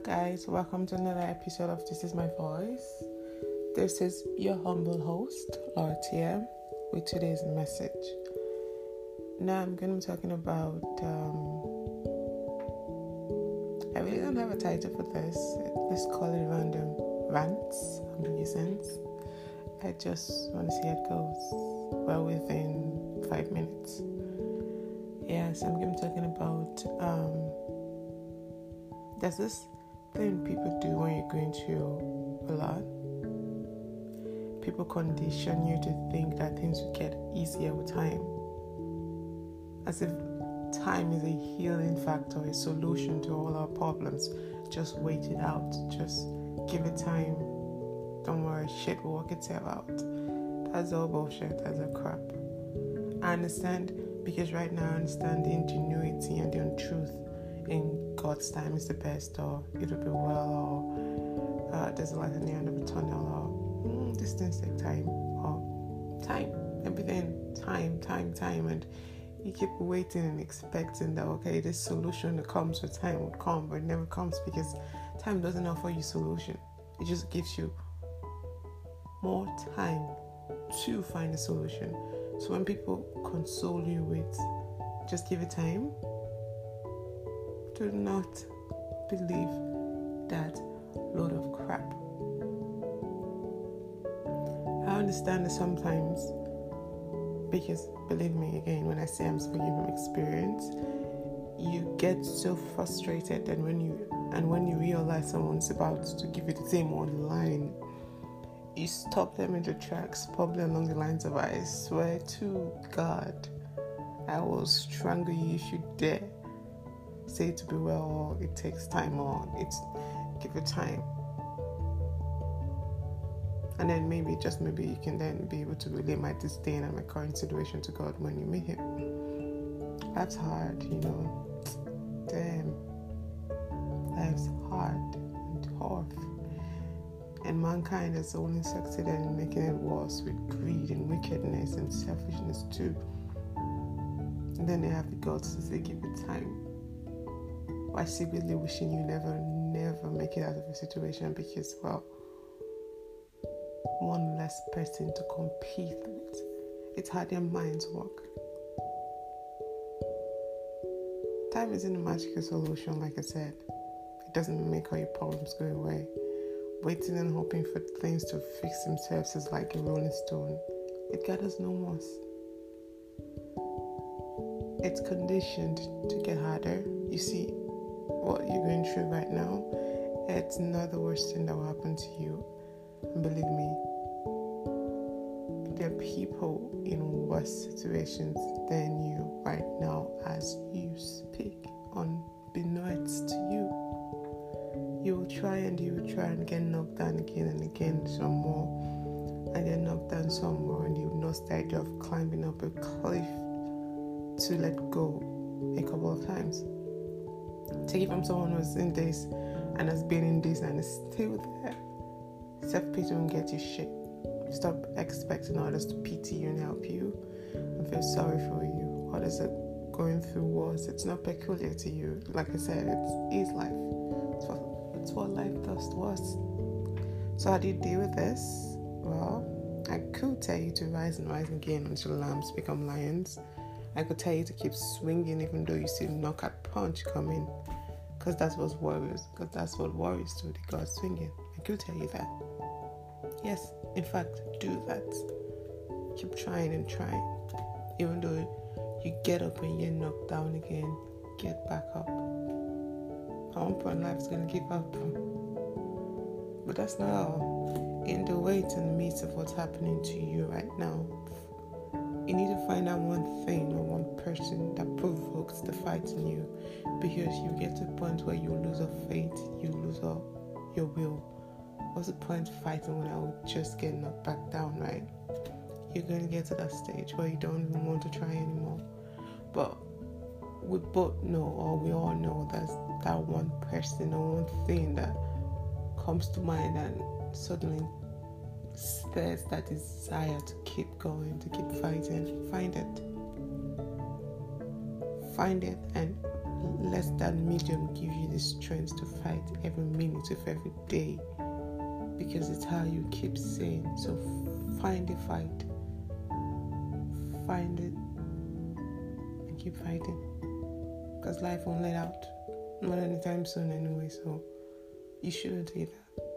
guys, welcome to another episode of This Is My Voice. This is your humble host, Laura TM, with today's message. Now, I'm going to be talking about. Um, I really don't have a title for this. Let's call it random rants and reasons. I just want to see how it goes. Well, within five minutes. Yes, yeah, so I'm going to be talking about. Um, there's this thing people do when you're going through a lot. People condition you to think that things will get easier with time. As if time is a healing factor, a solution to all our problems. Just wait it out. Just give it time. Don't worry, shit will work itself out. That's all bullshit. That's a crap. I understand because right now I understand the ingenuity and the untruth in God's time is the best, or it'll be well, or uh, there's a light at the end of a tunnel, or mm, these things take time, or time, everything, time, time, time, and you keep waiting and expecting that okay, this solution that comes with time would come, but it never comes because time doesn't offer you solution. It just gives you more time to find a solution. So when people console you with just give it time, do not believe that load of crap. I understand that sometimes, because believe me again, when I say I'm speaking from experience, you get so frustrated, and when you and when you realize someone's about to give you the same one line, you stop them in their tracks, probably along the lines of "I swear to God, I will strangle you if you dare." Say to be well or it takes time or it's give it time. And then maybe just maybe you can then be able to relate my disdain and my current situation to god when you meet him. That's hard you know. Damn. Life's hard and tough. And mankind has only succeeded in making it worse with greed and wickedness and selfishness too. And then they have the gods to say give it time I secretly wishing you never, never make it out of a situation because, well, one less person to compete with. It's how their minds work. Time isn't a magical solution, like I said. It doesn't make all your problems go away. Waiting and hoping for things to fix themselves is like a rolling stone. It gathers no moss. It's conditioned to get harder. You see, what you're going through right now, it's not the worst thing that will happen to you. And believe me, there are people in worse situations than you right now as you speak, unbeknownst to you. You will try and you will try and get knocked down again and again some more, and get knocked down some more, and you will not start off climbing up a cliff to let go a couple of times. Take it from someone who's in this and has been in this and is still there. Self pity won't get you shit. Stop expecting others to pity you and help you and feel sorry for you. Others are going through wars. It's not peculiar to you. Like I said, it's is life. It's what, it's what life does to us. So how do you deal with this? Well, I could tell you to rise and rise again until lambs become lions. I could tell you to keep swinging even though you see knockout punch coming. Because that's what worries. Because that's what worries do. They go swinging. I could tell you that. Yes, in fact, do that. Keep trying and trying. Even though you get up and you're knocked down again, get back up. At one point, life's gonna give up. But that's not all. In the wait and the midst of what's happening to you right now, you need to find out one thing or one person that provokes the fight in you because you get to a point where you lose all faith, you lose all your will. What's the point of fighting when I would just get knocked back down, right? You're going to get to that stage where you don't even want to try anymore. But we both know, or we all know, that that one person or one thing that comes to mind and suddenly there's that desire to keep going, to keep fighting, find it. Find it and let that medium give you the strength to fight every minute of every day because it's how you keep saying. So find a fight, find it, and keep fighting because life won't let out. Not anytime soon, anyway, so you shouldn't do that.